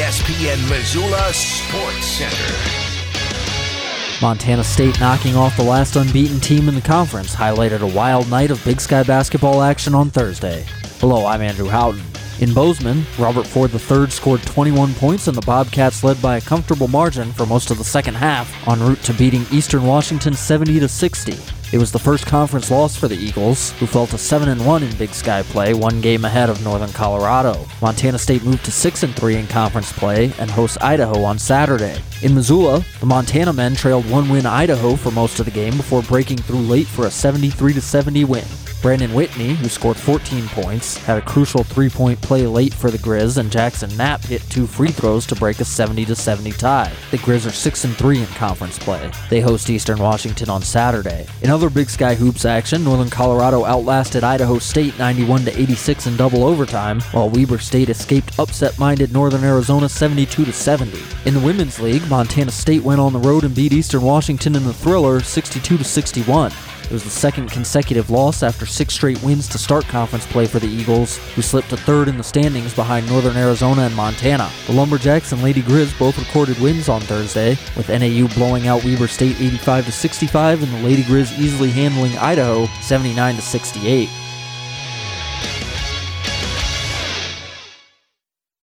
ESPN Missoula Sports Center. Montana State knocking off the last unbeaten team in the conference highlighted a wild night of Big Sky basketball action on Thursday. Hello, I'm Andrew Houghton. In Bozeman, Robert Ford III scored 21 points and the Bobcats led by a comfortable margin for most of the second half, en route to beating Eastern Washington 70 to 60. It was the first conference loss for the Eagles, who fell to 7 1 in Big Sky play, one game ahead of Northern Colorado. Montana State moved to 6 3 in conference play and hosts Idaho on Saturday. In Missoula, the Montana men trailed one win Idaho for most of the game before breaking through late for a 73 70 win. Brandon Whitney, who scored 14 points, had a crucial three-point play late for the Grizz, and Jackson Knapp hit two free throws to break a 70-70 tie. The Grizz are 6 and 3 in conference play. They host Eastern Washington on Saturday. In other Big Sky hoops action, Northern Colorado outlasted Idaho State 91 86 in double overtime, while Weber State escaped upset-minded Northern Arizona 72 70. In the women's league, Montana State went on the road and beat Eastern Washington in the thriller 62 61. It was the second consecutive loss after six straight wins to start conference play for the Eagles, who slipped to third in the standings behind Northern Arizona and Montana. The Lumberjacks and Lady Grizz both recorded wins on Thursday, with NAU blowing out Weber State 85 65 and the Lady Grizz easily handling Idaho 79 to 68.